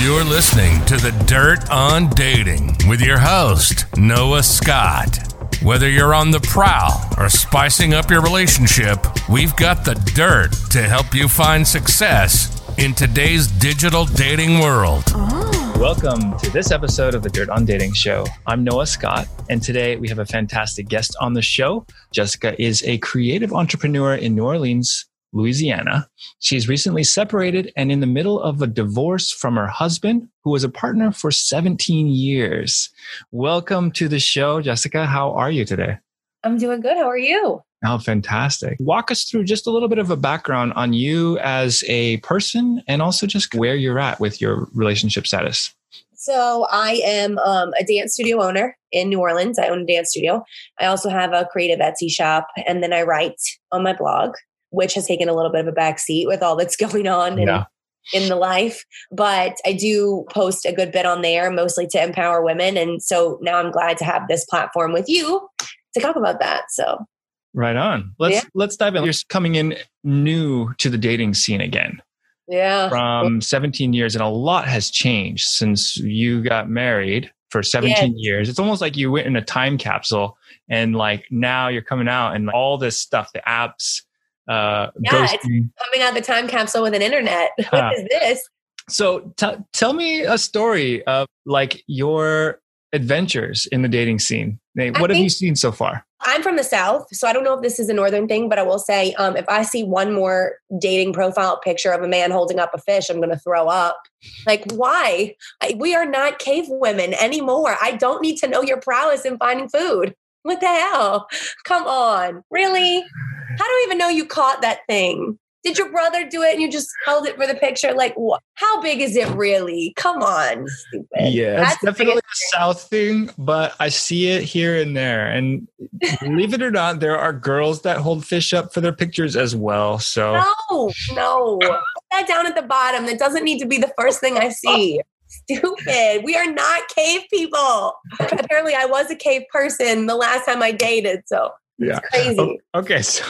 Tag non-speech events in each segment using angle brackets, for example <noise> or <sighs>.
You're listening to The Dirt on Dating with your host, Noah Scott. Whether you're on the prowl or spicing up your relationship, we've got the dirt to help you find success in today's digital dating world. Oh. Welcome to this episode of the Dirt on Dating Show. I'm Noah Scott, and today we have a fantastic guest on the show. Jessica is a creative entrepreneur in New Orleans, Louisiana. She's recently separated and in the middle of a divorce from her husband, who was a partner for 17 years. Welcome to the show, Jessica. How are you today? I'm doing good. How are you? Oh, fantastic. Walk us through just a little bit of a background on you as a person and also just where you're at with your relationship status. So, I am um, a dance studio owner in New Orleans. I own a dance studio. I also have a creative Etsy shop, and then I write on my blog which has taken a little bit of a backseat with all that's <laughs> going on in, yeah. in the life. But I do post a good bit on there, mostly to empower women. And so now I'm glad to have this platform with you to talk about that. So right on. Let's yeah. let's dive in. You're coming in new to the dating scene again. Yeah. From 17 years, and a lot has changed since you got married for 17 yes. years. It's almost like you went in a time capsule and like now you're coming out and all this stuff, the apps, uh, yeah, ghosting. it's coming out the time capsule with an internet. <laughs> what is this? So t- tell me a story of like your adventures in the dating scene. What have you seen so far? I'm from the South, so I don't know if this is a Northern thing, but I will say um, if I see one more dating profile picture of a man holding up a fish, I'm going to throw up. Like, why? I, we are not cave women anymore. I don't need to know your prowess in finding food. What the hell? Come on. Really? How do I even know you caught that thing? Did your brother do it and you just held it for the picture? Like, what? How big is it really? Come on, stupid. Yeah, That's it's definitely a South thing, but I see it here and there. And believe it or not, there are girls that hold fish up for their pictures as well. So no, no, Put that down at the bottom. That doesn't need to be the first thing I see. Stupid. We are not cave people. Apparently, I was a cave person the last time I dated. So yeah. crazy. Oh, okay. <laughs> So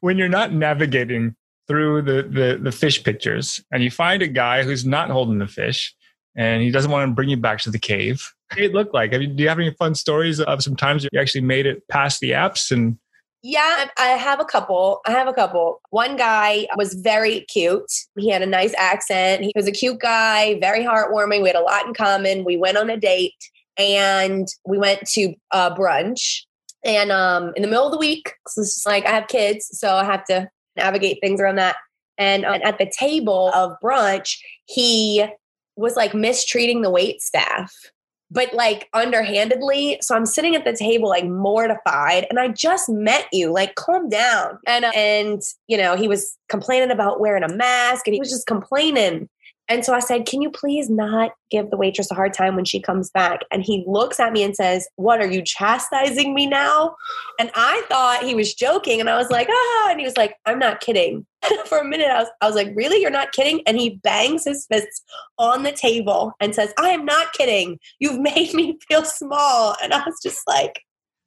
when you're not navigating through the, the, the fish pictures and you find a guy who's not holding the fish and he doesn't want to bring you back to the cave, what it look like? Have you, do you have any fun stories of some times you actually made it past the apps and yeah, I have a couple. I have a couple. One guy was very cute. He had a nice accent. He was a cute guy, very heartwarming. We had a lot in common. We went on a date and we went to uh, brunch and um, in the middle of the week, so it's just like I have kids, so I have to navigate things around that. And uh, at the table of brunch, he was like mistreating the wait staff, but like underhandedly. So I'm sitting at the table like mortified, and I just met you. Like, calm down. And uh, and you know he was complaining about wearing a mask, and he was just complaining. And so I said, Can you please not give the waitress a hard time when she comes back? And he looks at me and says, What are you chastising me now? And I thought he was joking. And I was like, Ah. And he was like, I'm not kidding. <laughs> For a minute, I was, I was like, Really? You're not kidding? And he bangs his fists on the table and says, I am not kidding. You've <laughs> made me feel small. And I was just like,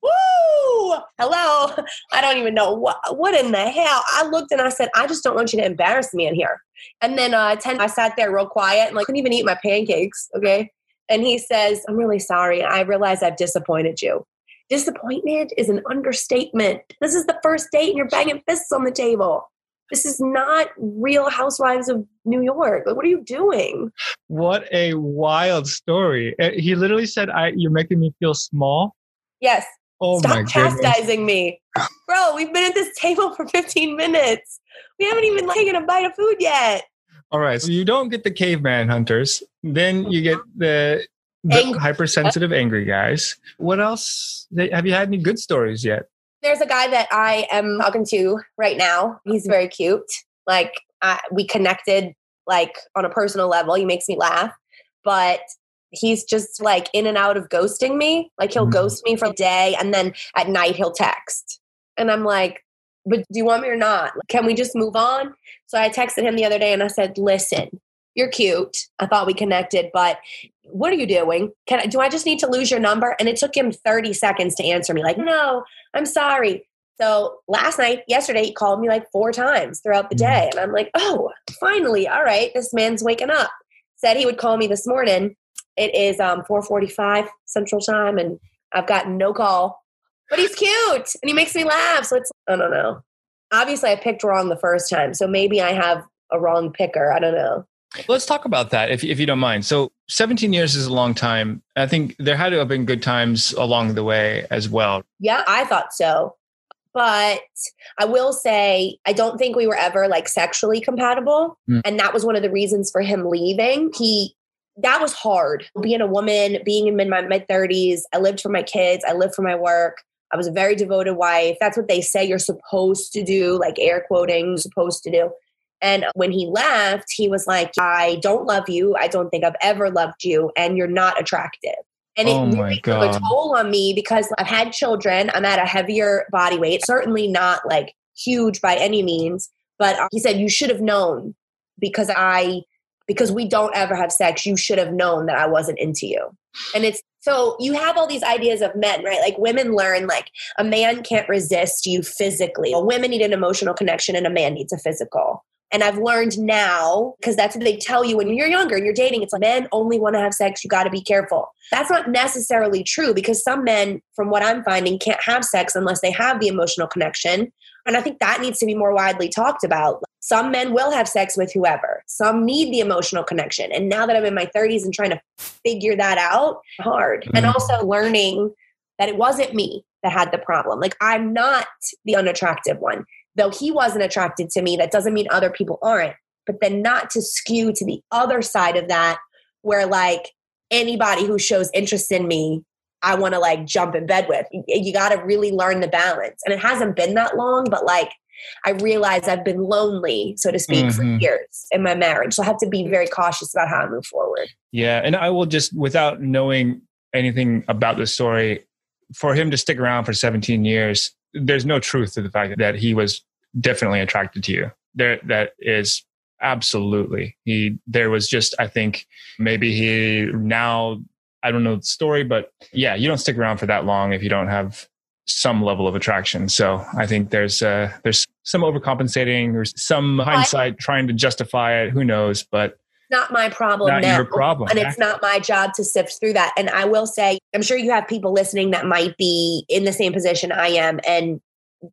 Woo! Hello. <laughs> I don't even know what what in the hell. I looked and I said, I just don't want you to embarrass me in here. And then uh 10 I sat there real quiet and like couldn't even eat my pancakes. Okay. And he says, I'm really sorry. I realize I've disappointed you. Disappointment is an understatement. This is the first date and you're banging fists on the table. This is not real housewives of New York. Like, what are you doing? What a wild story. Uh, he literally said, I, You're making me feel small. Yes. Oh Stop chastising me. Bro, we've been at this table for 15 minutes. We haven't even taken a bite of food yet. All right. So you don't get the caveman hunters. Then you get uh-huh. the, the hypersensitive angry guys. What else? Have you had any good stories yet? There's a guy that I am talking to right now. He's very cute. Like we connected like on a personal level. He makes me laugh. But he's just like in and out of ghosting me. Like he'll mm-hmm. ghost me for a day and then at night he'll text. And I'm like, but do you want me or not? Can we just move on? So I texted him the other day and I said, listen, you're cute. I thought we connected, but what are you doing? Can I, do I just need to lose your number? And it took him 30 seconds to answer me like, no, I'm sorry. So last night, yesterday, he called me like four times throughout the mm-hmm. day. And I'm like, oh, finally, all right, this man's waking up. said he would call me this morning. It is um 4:45 Central Time, and I've gotten no call. But he's cute and he makes me laugh. So it's I don't know. Obviously, I picked wrong the first time, so maybe I have a wrong picker. I don't know. Let's talk about that, if if you don't mind. So, 17 years is a long time. I think there had to have been good times along the way as well. Yeah, I thought so. But I will say, I don't think we were ever like sexually compatible. Mm. And that was one of the reasons for him leaving. He, that was hard. Being a woman, being in my mid 30s, I lived for my kids, I lived for my work. I was a very devoted wife. That's what they say you're supposed to do, like air quoting, supposed to do. And when he left, he was like, I don't love you. I don't think I've ever loved you. And you're not attractive. And it Oh my really took a toll on me because I've had children. I'm at a heavier body weight, certainly not like huge by any means. But uh, he said, You should have known because I, because we don't ever have sex, you should have known that I wasn't into you. And it's so you have all these ideas of men, right? Like women learn like a man can't resist you physically. Women need an emotional connection and a man needs a physical. And I've learned now, because that's what they tell you when you're younger and you're dating. It's like men only want to have sex. You got to be careful. That's not necessarily true because some men, from what I'm finding, can't have sex unless they have the emotional connection. And I think that needs to be more widely talked about. Some men will have sex with whoever, some need the emotional connection. And now that I'm in my 30s and trying to figure that out, hard. And Mhm. also learning that it wasn't me that had the problem. Like, I'm not the unattractive one though he wasn't attracted to me, that doesn't mean other people aren't. But then not to skew to the other side of that, where like anybody who shows interest in me, I want to like jump in bed with. You, you got to really learn the balance. And it hasn't been that long, but like I realize I've been lonely, so to speak, for Mhm. years in my marriage. So I have to be very cautious about how I move forward. Yeah, and I will just without knowing anything about the story, for him to stick around for 17 years, there's no truth to the fact that he was definitely attracted to you. There, that is absolutely he. There was just, I think, maybe he now. I don't know the story, but yeah, you don't stick around for that long if you don't have some level of attraction. So I think there's uh, there's some overcompensating. There's some hindsight trying to justify it. Who knows? But Not my problem not now. your problem. and it's not my job to sift through that. And I will say, I'm sure you have people listening that might be in the same position I am. And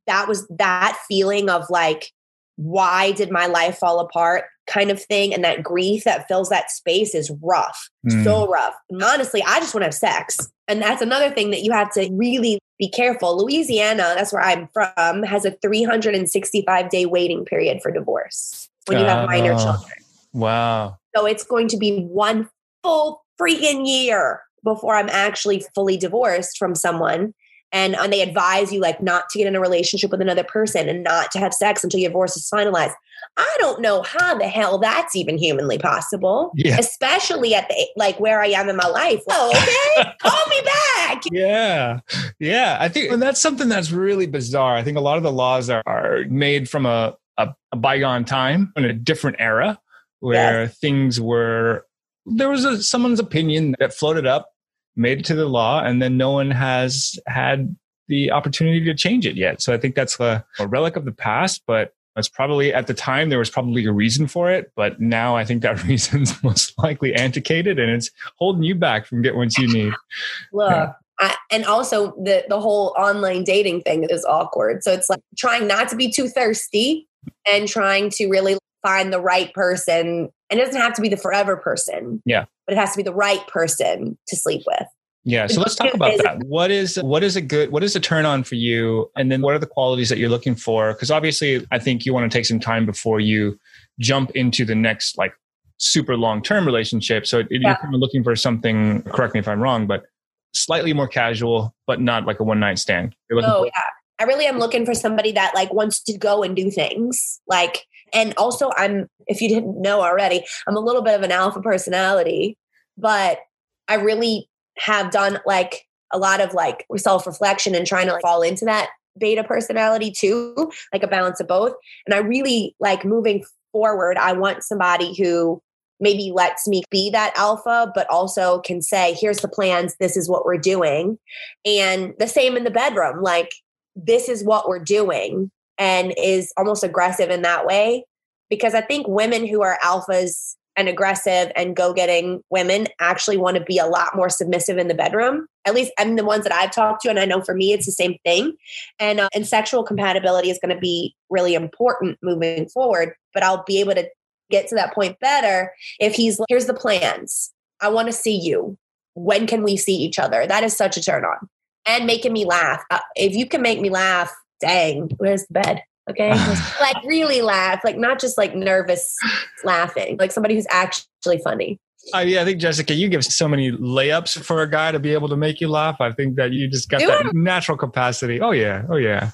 that was that feeling of like, why did my life fall apart kind of thing? And that grief that fills that space is rough, Mm. so rough. And honestly, I just want to have sex. And that's another thing that you have to really be careful. Louisiana, that's where I'm from, has a 365 day waiting period for divorce when you have ah. minor Oh. children. Wow. So it's going to be one full freaking year before I'm actually fully divorced from someone. And, and they advise you like not to get in a relationship with another person and not to have sex until your divorce is finalized. I don't know how the hell that's even humanly possible, Yeah. especially at the like where I am in my life. Oh, okay, <laughs> call me back. Yeah. Yeah. I think and that's something that's really bizarre. I think a lot of the laws are, are made from a, a, a bygone time in a different era where things were, there was a, someone's opinion that floated up, made it to the law, and then no one has had the opportunity to change it yet. So I think that's a, a relic of the past, but it's probably at the time there was probably a reason for it, but now I think that <laughs> reason's most likely antiquated and it's holding you back from getting what you need. <laughs> Look. Yeah. I, and also the the whole online dating thing is awkward. So it's like trying not to be too thirsty and trying to really find the right person. And it doesn't have to be the forever person. Yeah. But it has to be the right person to sleep with. Yeah. So let's talk about that. What is what is a good what is a turn on for you? And then what are the qualities that you're looking for? Because obviously I think you want to take some time before you jump into the next like super long term relationship. So you're Yeah. kind of looking for something, correct me if I'm wrong, but slightly more casual, but not like a one night stand. Oh for yeah. I really am looking for somebody that like wants to go and do things. Like and also I'm if you didn't know already, I'm a little bit of an alpha personality, but I really have done like a lot of like self-reflection and trying to like fall into that beta personality too, like a balance of both. And I really like moving forward, I want somebody who maybe lets me be that alpha, but also can say, here's the plans, this is what we're doing. And the same in the bedroom, like, this is what we're doing, and is almost aggressive in that way. Because I think women who are alphas and aggressive and go getting women actually want to be a lot more submissive in the bedroom. At least I'm the ones that I've talked to, and I know for me it's the same thing. And uh, and sexual compatibility is going to be really important moving forward. But I'll be able to get to that point better if he's like, here's the plans. I want to see you. When can we see each other? That is such a turn on. And making me laugh. Uh, if you can make me laugh, dang, where's the bed? Okay. <sighs> like really laugh, like not just like nervous laughing, like somebody who's actually funny. Uh, yeah, I think Jessica, you give so many layups for a guy to be able to make you laugh. I think that you just got Do that I? natural capacity. Oh yeah, oh yeah,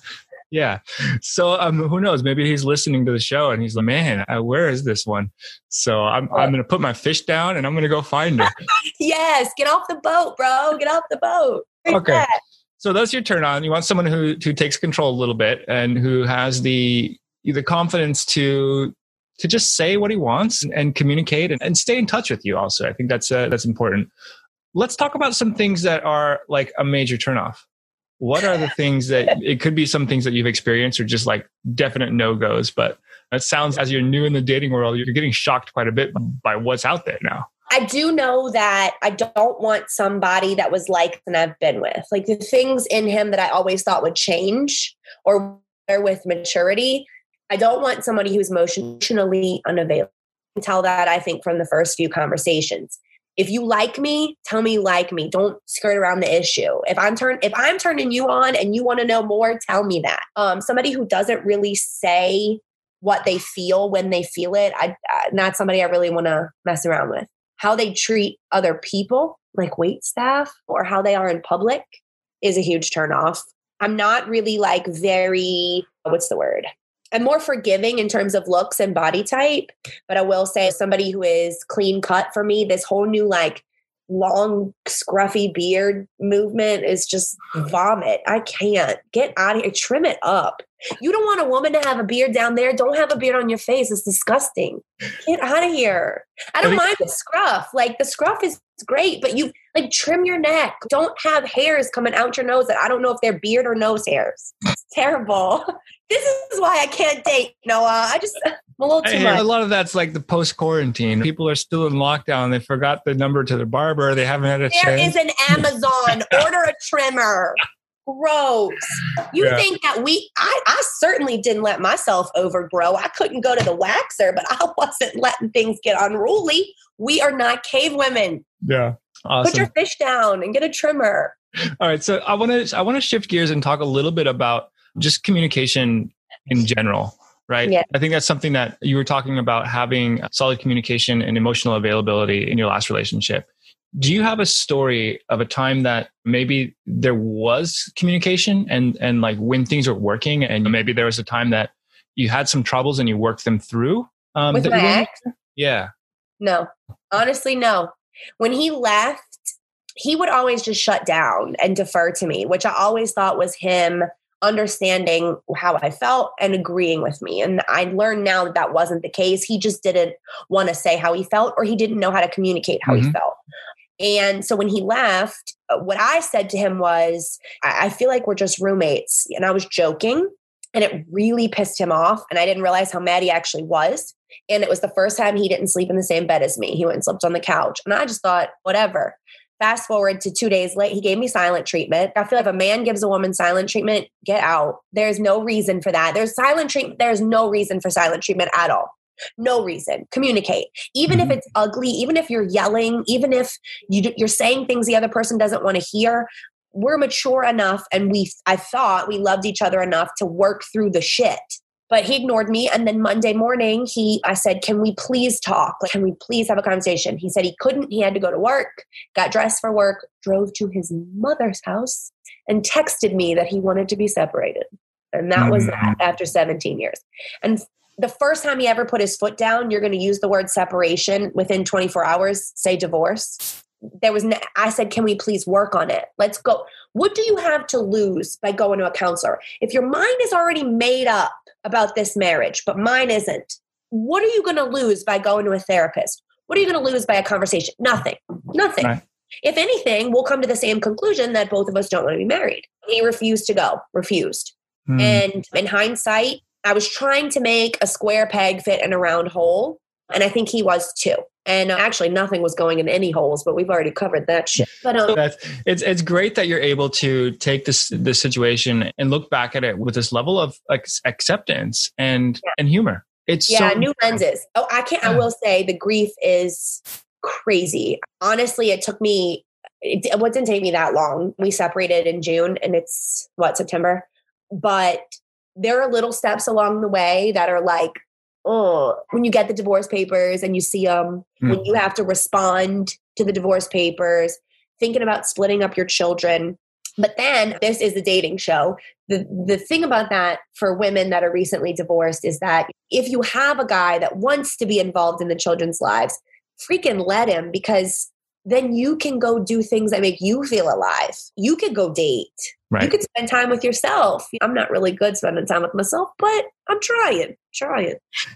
yeah. So um, who knows? Maybe he's listening to the show and he's like, "Man, uh, where is this one?" So I'm I'm gonna put my fish down and I'm gonna go find her. <laughs> yes, get off the boat, bro. Get off the boat. okay. That. So that's your turn on. You want someone who who takes control a little bit and who has the the confidence to to just say what he wants and, communicate and, and, stay in touch with you. Also, I think that's uh, that's important. Let's talk about some things that are like a major turnoff. What are the <laughs> things that it could be some things that you've experienced or just like definite no goes? But it sounds as you're new in the dating world, you're getting shocked quite a bit by what's out there now. I do know that I don't want somebody that was like than I've been with. Like the things in him that I always thought would change or with maturity. I don't want somebody who's emotionally unavailable. I tell that I think from the first few conversations. If you like me, tell me you like me. Don't skirt around the issue. If I'm turn if I'm turning you on and you want to know more, tell me that. Um, somebody who doesn't really say what they feel when they feel it, I, uh, not somebody I really want to mess around with how they treat other people, like wait staff, or how they are in public is a huge turnoff. I'm not really like very, what's the word? I'm more forgiving in terms of looks and body type, but I will say, somebody who is clean cut for me, this whole new like long scruffy beard movement is just vomit. I can't get out of here. Trim it up. You don't want a woman to have a beard down there. Don't have a beard on your face. It's disgusting. Get out of here. I don't I mind the scruff. Like the scruff is great, but you like trim your neck. Don't have hairs coming out your nose that I don't know if they're beard or nose hairs. It's terrible. <laughs> This is why I can't date Noah. I just a little too much. A lot of that's like the post quarantine. People are still in lockdown. They forgot the number to the barber. They haven't had a there chance. There is an Amazon. <laughs> Order a trimmer gross. You yeah. think that we, I, I certainly didn't let myself overgrow. I couldn't go to the waxer, but I <laughs> wasn't letting things get unruly. We are not cave women. Yeah. Awesome. Put your fish down and get a trimmer. All right. So I want to, I want to shift gears and talk a little bit about just communication in general right? Yeah. I think that's something that you were talking about having solid communication and emotional availability in your last relationship. Do you have a story of a time that maybe there was communication and and like when things were working, and maybe there was a time that you had some troubles and you worked them through? Um, With my ex? Yeah. No, honestly, no. When he left, he would always just shut down and defer to me, which I always thought was him understanding how I felt and agreeing with me. And I learned now that that wasn't the case. He just didn't want to say how he felt or he didn't know how to communicate how mm-hmm. he felt. And so when he left, uh, what I said to him was, I feel like we're just roommates. And I was joking. And it really pissed him off. And I didn't realize how mad he actually was. And it was the first time he didn't sleep in the same bed as me. He went and slept on the couch. And I just thought, whatever. Fast forward to two days late, he gave me silent treatment. I feel like if a man gives a woman silent treatment, get out. There's no reason for that. There's silent treatment. There's no reason for silent treatment at all. No reason. Communicate. Even mm-hmm. if it's ugly, even if you're yelling, even if you, you're saying things the other person doesn't want to hear, we're mature enough and we I thought we loved each other enough to work through the shit. But he ignored me and then Monday morning he I said, "Can we please talk? Like can we please have a conversation?" He said he couldn't. He had to go to work, got dressed for work, drove to his mother's house and texted me that he wanted to be separated. And that mm-hmm. was that after 17 years. And the first time he ever put his foot down, you're going to use the word separation within 24 hours, say divorce. There was, I said, can we please work on it? Let's go. What do you have to lose by going to a counselor? If your mind is already made up about this marriage, but mine isn't, what are you going to lose by going to a therapist? What are you going to lose by a conversation? Nothing. Nothing. Right. If anything, we'll come to the same conclusion that both of us don't want to be married. He refused to go, refused. Mm. And in hindsight, I was trying to make a square peg fit in a round hole. And I think he was too. And actually, nothing was going in any holes, but we've already covered that shit. But um, That's, it's it's great that you're able to take this this situation and look back at it with this level of acceptance and Yeah. and humor. It's yeah, so, new lenses. Oh, I can't. I will say the grief is crazy. Honestly, it took me. It, it didn't take me that long. We separated in June, and it's what September. But there are little steps along the way that are like, oh, when you get the divorce papers and you see them, Hmm. when you have to respond to the divorce papers, thinking about splitting up your children. But then this is a dating show. The the thing about that for women that are recently divorced is that if you have a guy that wants to be involved in the children's lives, freaking let him because then you can go do things that make you feel alive. You could go date. You could spend time with yourself. I'm not really good spending time with myself, but I'm trying, trying.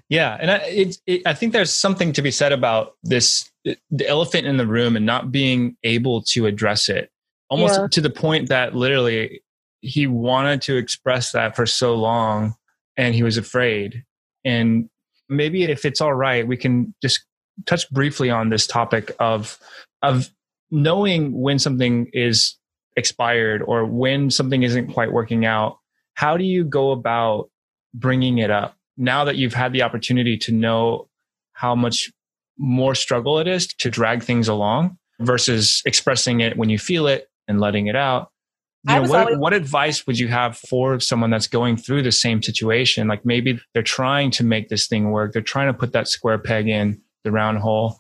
Yeah, and I, it, it, I think there's something to be said about this the elephant in the room and not being able to address it, almost Yeah. to the point that literally he wanted to express that for so long, and he was afraid. And maybe if it's all right, we can just touch briefly on this topic of of knowing when something is expired or when something isn't quite working out. How do you go about bringing it up now that you've had the opportunity to know how much more struggle it is to drag things along versus expressing it when you feel it and letting it out? You know what, always- what advice would you have for someone that's going through the same situation? Like maybe they're trying to make this thing work. They're trying to put that square peg in the round hole.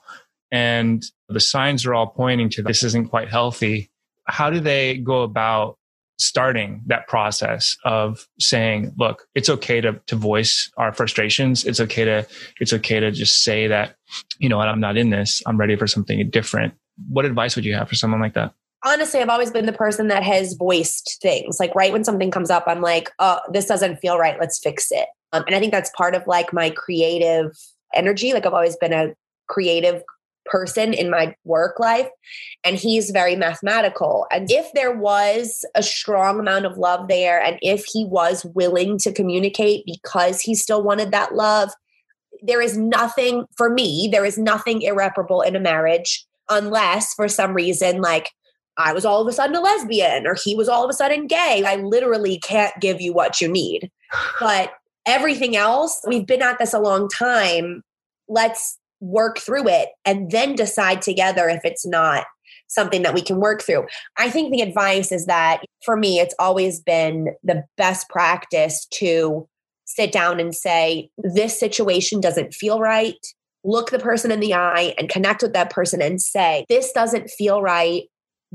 And the signs are all pointing to this isn't quite healthy how do they go about starting that process of saying look it's okay to, to voice our frustrations it's okay to it's okay to just say that you know i'm not in this i'm ready for something different what advice would you have for someone like that honestly, I've always been the person that has voiced things. Like right when something comes up, I'm like, oh, this doesn't feel right. Let's fix it. Um, and I think that's part of like my creative energy. Like I've always been a creative person in my work life and he's very mathematical and if there was a strong amount of love there and if he was willing to communicate because he still wanted that love there is nothing for me there is nothing irreparable in a marriage unless for some reason like I was all of a sudden a lesbian or he was all of a sudden gay. I literally can't give you what you need. <sighs> But everything else, we've been at this a long time. Let's work through it and then decide together if it's not something that we can work through. I think the advice is that for me, it's always been the best practice to sit down and say, this situation doesn't feel right. Look the person in the eye and connect with that person and say, this doesn't feel right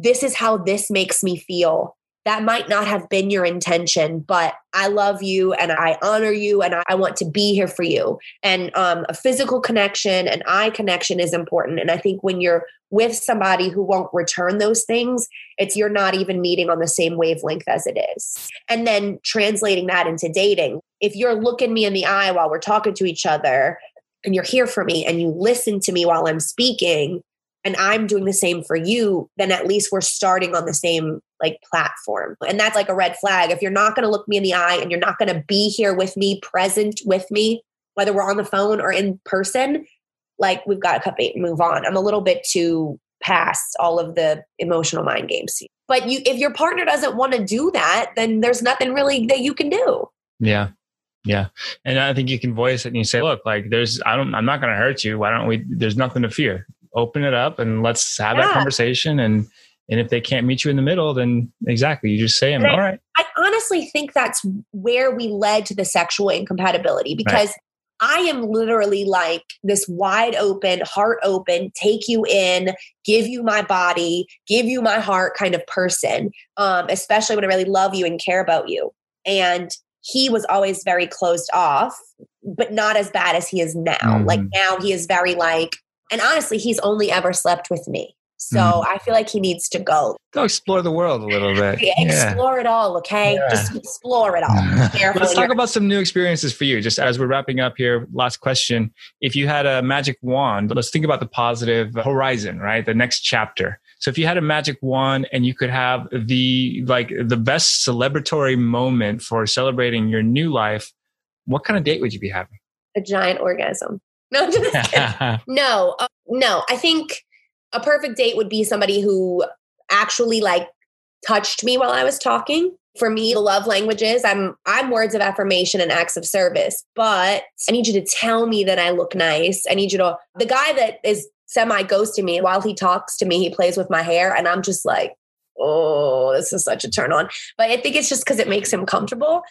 this is how this makes me feel. That might not have been your intention, but I love you and I honor you and I want to be here for you. And um, a physical connection, an eye connection is important. And I think when you're with somebody who won't return those things, it's you're not even meeting on the same wavelength as it is. And then translating that into dating. If you're looking me in the eye while we're talking to each other and you're here for me and you listen to me while I'm speaking, and I'm doing the same for you, then at least we're starting on the same like platform. And that's like a red flag. If you're not going to look me in the eye and you're not going to be here with me, present with me, whether we're on the phone or in person, like we've got to cut bait and move on. I'm a little bit too past all of the emotional mind games. But you if your partner doesn't want to do that, then there's nothing really that you can do. Yeah. Yeah. And I think you can voice it and you say, look, like there's, I don't, I'm not going to hurt you. Why don't we, there's nothing to fear. Open it up and let's have that conversation. And, and if they can't meet you in the middle, then exactly. You just say, them, I- all right. I honestly think that's where we led to the sexual incompatibility because I am literally like this wide open, heart open, take you in, give you my body, give you my heart kind of person, um, especially when I really love you and care about you. And he was always very closed off, but not as bad as he is now. Like Mhm. now he is very like, and honestly, he's only ever slept with me. So Mhm. I feel like he needs to go. Go explore the world a little bit. Yeah. Explore it all, okay? Yeah. Just explore it all. <laughs> Let's talk about some new experiences for you. Just as we're wrapping up here, last question. If you had a magic wand, let's think about the positive horizon, right? The next chapter. So if you had a magic wand and you could have the like the best celebratory moment for celebrating your new life, what kind of date would you be having? a giant orgasm. <laughs> No, I'm just kidding. <laughs> no, uh, no. I think a perfect date would be somebody who actually like touched me while I was talking. For me, the love languages, I'm I'm words of affirmation and acts of service, but I need you to tell me that I look nice. I need you to the guy that is semi ghosting me while he talks to me, he plays with my hair and I'm just like, oh, this is such a turn on. But I think it's just because it makes him comfortable.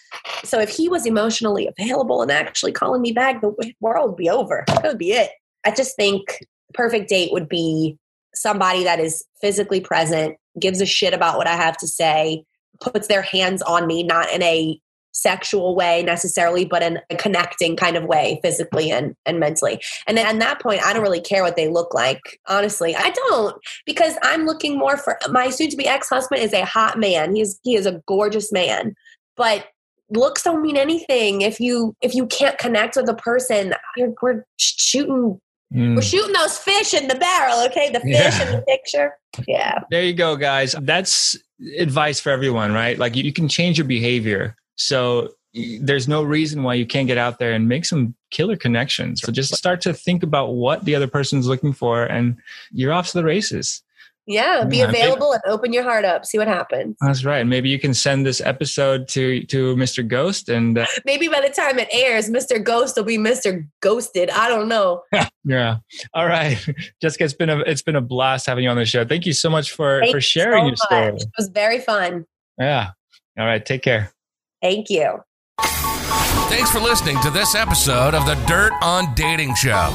So if he was emotionally available and actually calling me back, the world would be over. That would be it. I just think perfect date would be somebody that is physically present, gives a shit about what I have to say, puts their hands on me, not in a sexual way necessarily, but in a connecting kind of way, physically and, and mentally. And then at that point, I don't really care what they look like. Honestly, I don't because I'm looking more for my soon to be ex husband is a hot man. He's he is a gorgeous man, but looks don't mean anything if you if you can't connect with a person. we're shooting. Mm. We're shooting those fish in the barrel, okay? The fish yeah. in the picture. Yeah. There you go, guys. That's advice for everyone, right? Like you can change your behavior so there's no reason why you can't get out there and make some killer connections. So just start to think about what the other person's looking for and you're off to the races. Yeah, be available and open your heart up. See what happens. That's right. Maybe you can send this episode to to Mr. Ghost, and uh, <laughs> maybe by the time it airs, Mr. Ghost will be Mr. Ghosted. I don't know. <laughs> yeah. All right, <laughs> Jessica. It's been a it's been a blast having you on the show. Thank you so much for Thank for sharing so your story. It was very fun. Yeah. All right. Take care. Thank you. Thanks for listening to this episode of the Dirt on Dating Show.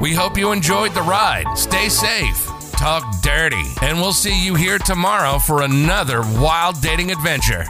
We hope you enjoyed the ride. Stay safe, talk dirty, and we'll see you here tomorrow for another wild dating adventure.